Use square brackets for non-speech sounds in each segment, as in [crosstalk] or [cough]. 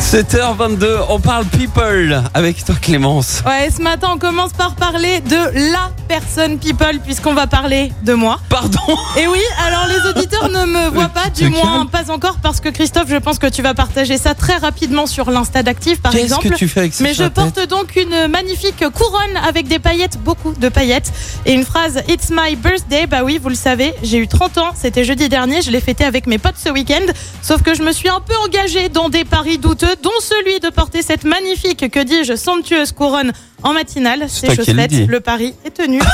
7h22, on parle people avec toi Clémence. Ouais, ce matin, on commence par parler de la personne people, puisqu'on va parler de moi. Pardon Et oui, alors les auditeurs ne me voient pas, du moins pas encore, parce que Christophe, je pense que tu vas partager ça très rapidement sur l'Insta d'Active, par Qu'est-ce exemple. que tu fais avec ça Mais je porte donc une magnifique couronne avec des paillettes, beaucoup de paillettes, et une phrase It's my birthday. Bah oui, vous le savez, j'ai eu 30 ans, c'était jeudi dernier, je l'ai fêté avec mes potes ce week-end. Sauf que je me suis un peu engagée dans des paris douteux, dont celui de porter cette magnifique, que dis-je, somptueuse couronne en matinale. Le faite, dis. le pari est tenu. [laughs]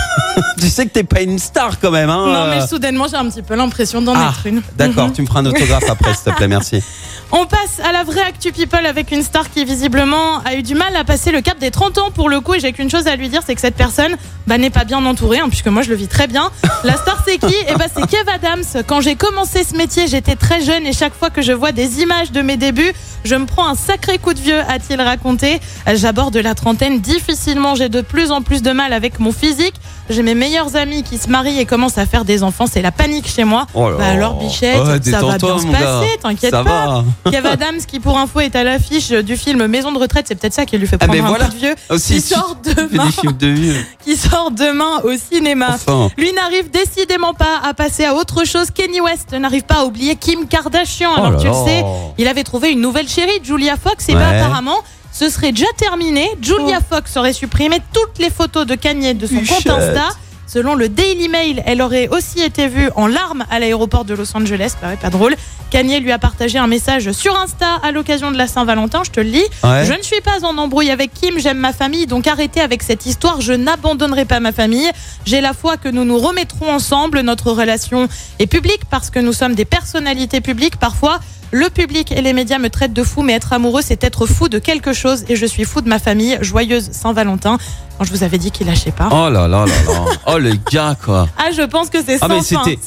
Tu sais que t'es pas une star quand même, hein non, mais euh. soudainement, j'ai un petit peu l'impression d'en Ah, être une. d'accord, Mhm. tu me feras un autographe après, s'il te plaît, merci. [laughs] On passe à la vraie Actu People avec une star qui visiblement a eu du mal à passer le cap des 30 ans pour le coup et j'ai qu'une chose à lui dire c'est que cette personne bah, n'est pas bien entourée hein, puisque moi je le vis très bien. [laughs] La star c'est qui? Eh bah, c'est Kev Adams. Quand j'ai commencé ce métier j'étais très jeune et chaque fois que je vois des images de mes débuts je me prends un sacré coup de vieux a-t-il raconté. J'aborde la trentaine difficilement j'ai de plus en plus de mal avec mon physique. J'ai mes meilleurs amis qui se marient et commencent à faire des enfants c'est la panique chez moi. Oh là Bah alors Bichette Ouais, ça va bien se passer t'inquiète pas. [laughs] Kev Adams, qui pour info est à l'affiche du film Maison de retraite, c'est peut-être ça qui lui fait Ah, prendre un voilà. coup de vieux, Aussi, qui sort demain, de [laughs] qui sort demain au cinéma. Enfin. Lui n'arrive décidément pas à passer à autre chose. Kenny West n'arrive pas à oublier Kim Kardashian. Oh Alors tu le sais, il avait trouvé une nouvelle chérie, Julia Fox, et bah Ouais. apparemment. Ce serait déjà terminé. Julia Fox aurait supprimé toutes les photos de Kanye de son compte. Insta. Selon le Daily Mail, elle aurait aussi été vue en larmes à l'aéroport de Los Angeles. Bah ouais, pas drôle. Kanye lui a partagé un message sur Insta à l'occasion de la Saint-Valentin. Je te le lis. Ouais. Je ne suis pas en embrouille avec Kim, j'aime ma famille, donc arrêtez avec cette histoire, je n'abandonnerai pas ma famille. J'ai la foi que nous nous remettrons ensemble, notre relation est publique parce que nous sommes des personnalités publiques. Parfois, le public et les médias me traitent de fou, mais être amoureux, c'est être fou de quelque chose et je suis fou de ma famille. Joyeuse Saint-Valentin. Quand je vous avais dit qu'il lâchait pas. Oh là là là là. Oh le gars quoi. [laughs] Ah, je pense que c'est sans Ah mais c'était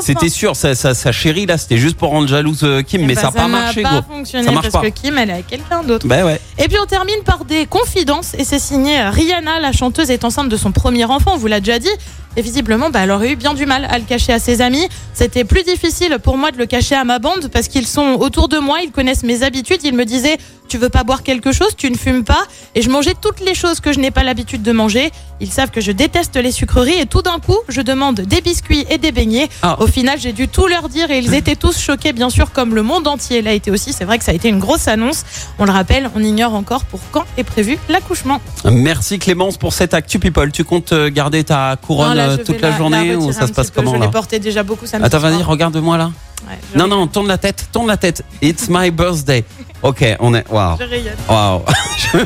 c'était sûr, sa, sa chérie là, c'était juste pour rendre jalouse euh, Kim, Eh mais ben, ça n'a pas marché n'a gros. pas fonctionné Ça marche parce pas. que Kim, elle est avec quelqu'un d'autre. Ben ouais. Et puis on termine par des confidences et c'est signé Rihanna, la chanteuse est enceinte de son premier enfant, on vous l'a déjà dit. Et visiblement, bah, elle aurait eu bien du mal à le cacher à ses amis. C'était plus difficile pour moi de le cacher à ma bande parce qu'ils sont autour de moi, ils connaissent mes habitudes. Ils me disaient, tu veux pas boire quelque chose, tu ne fumes pas. Et je mangeais toutes les choses que je n'ai pas l'habitude de manger. Ils savent que je déteste les sucreries et tout d'un coup, je demande des biscuits et des beignets. Ah. Au final, j'ai dû tout leur dire et ils [laughs] étaient tous choqués, bien sûr, comme le monde entier l'a été aussi. C'est vrai que ça a été une grosse annonce. On le rappelle, on ignore encore pour quand est prévu l'accouchement. Merci Clémence pour cette actu people. Tu comptes euh, garder ta couronne Non, là, euh, toute la, journée ou ça se passe peu. comment Je l'ai porté déjà beaucoup samedi Attends, vas-y, regarde-moi là. Ouais, je Non, rayonne. non, tourne la tête, tourne la tête. It's my birthday. Ok, on est. Waouh. Je rayonne. Waouh. [laughs] Je,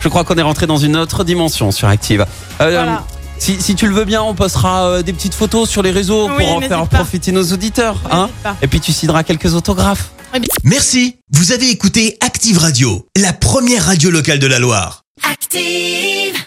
je crois qu'on est rentré dans une autre dimension sur Active. Euh, Voilà. si, si tu le veux bien, on postera euh, des petites photos sur les réseaux Oui, pour en faire pas. profiter nos auditeurs. Hein pas. Et puis tu signeras quelques autographes. Merci, vous avez écouté Active Radio, la première radio locale de la Loire. Active.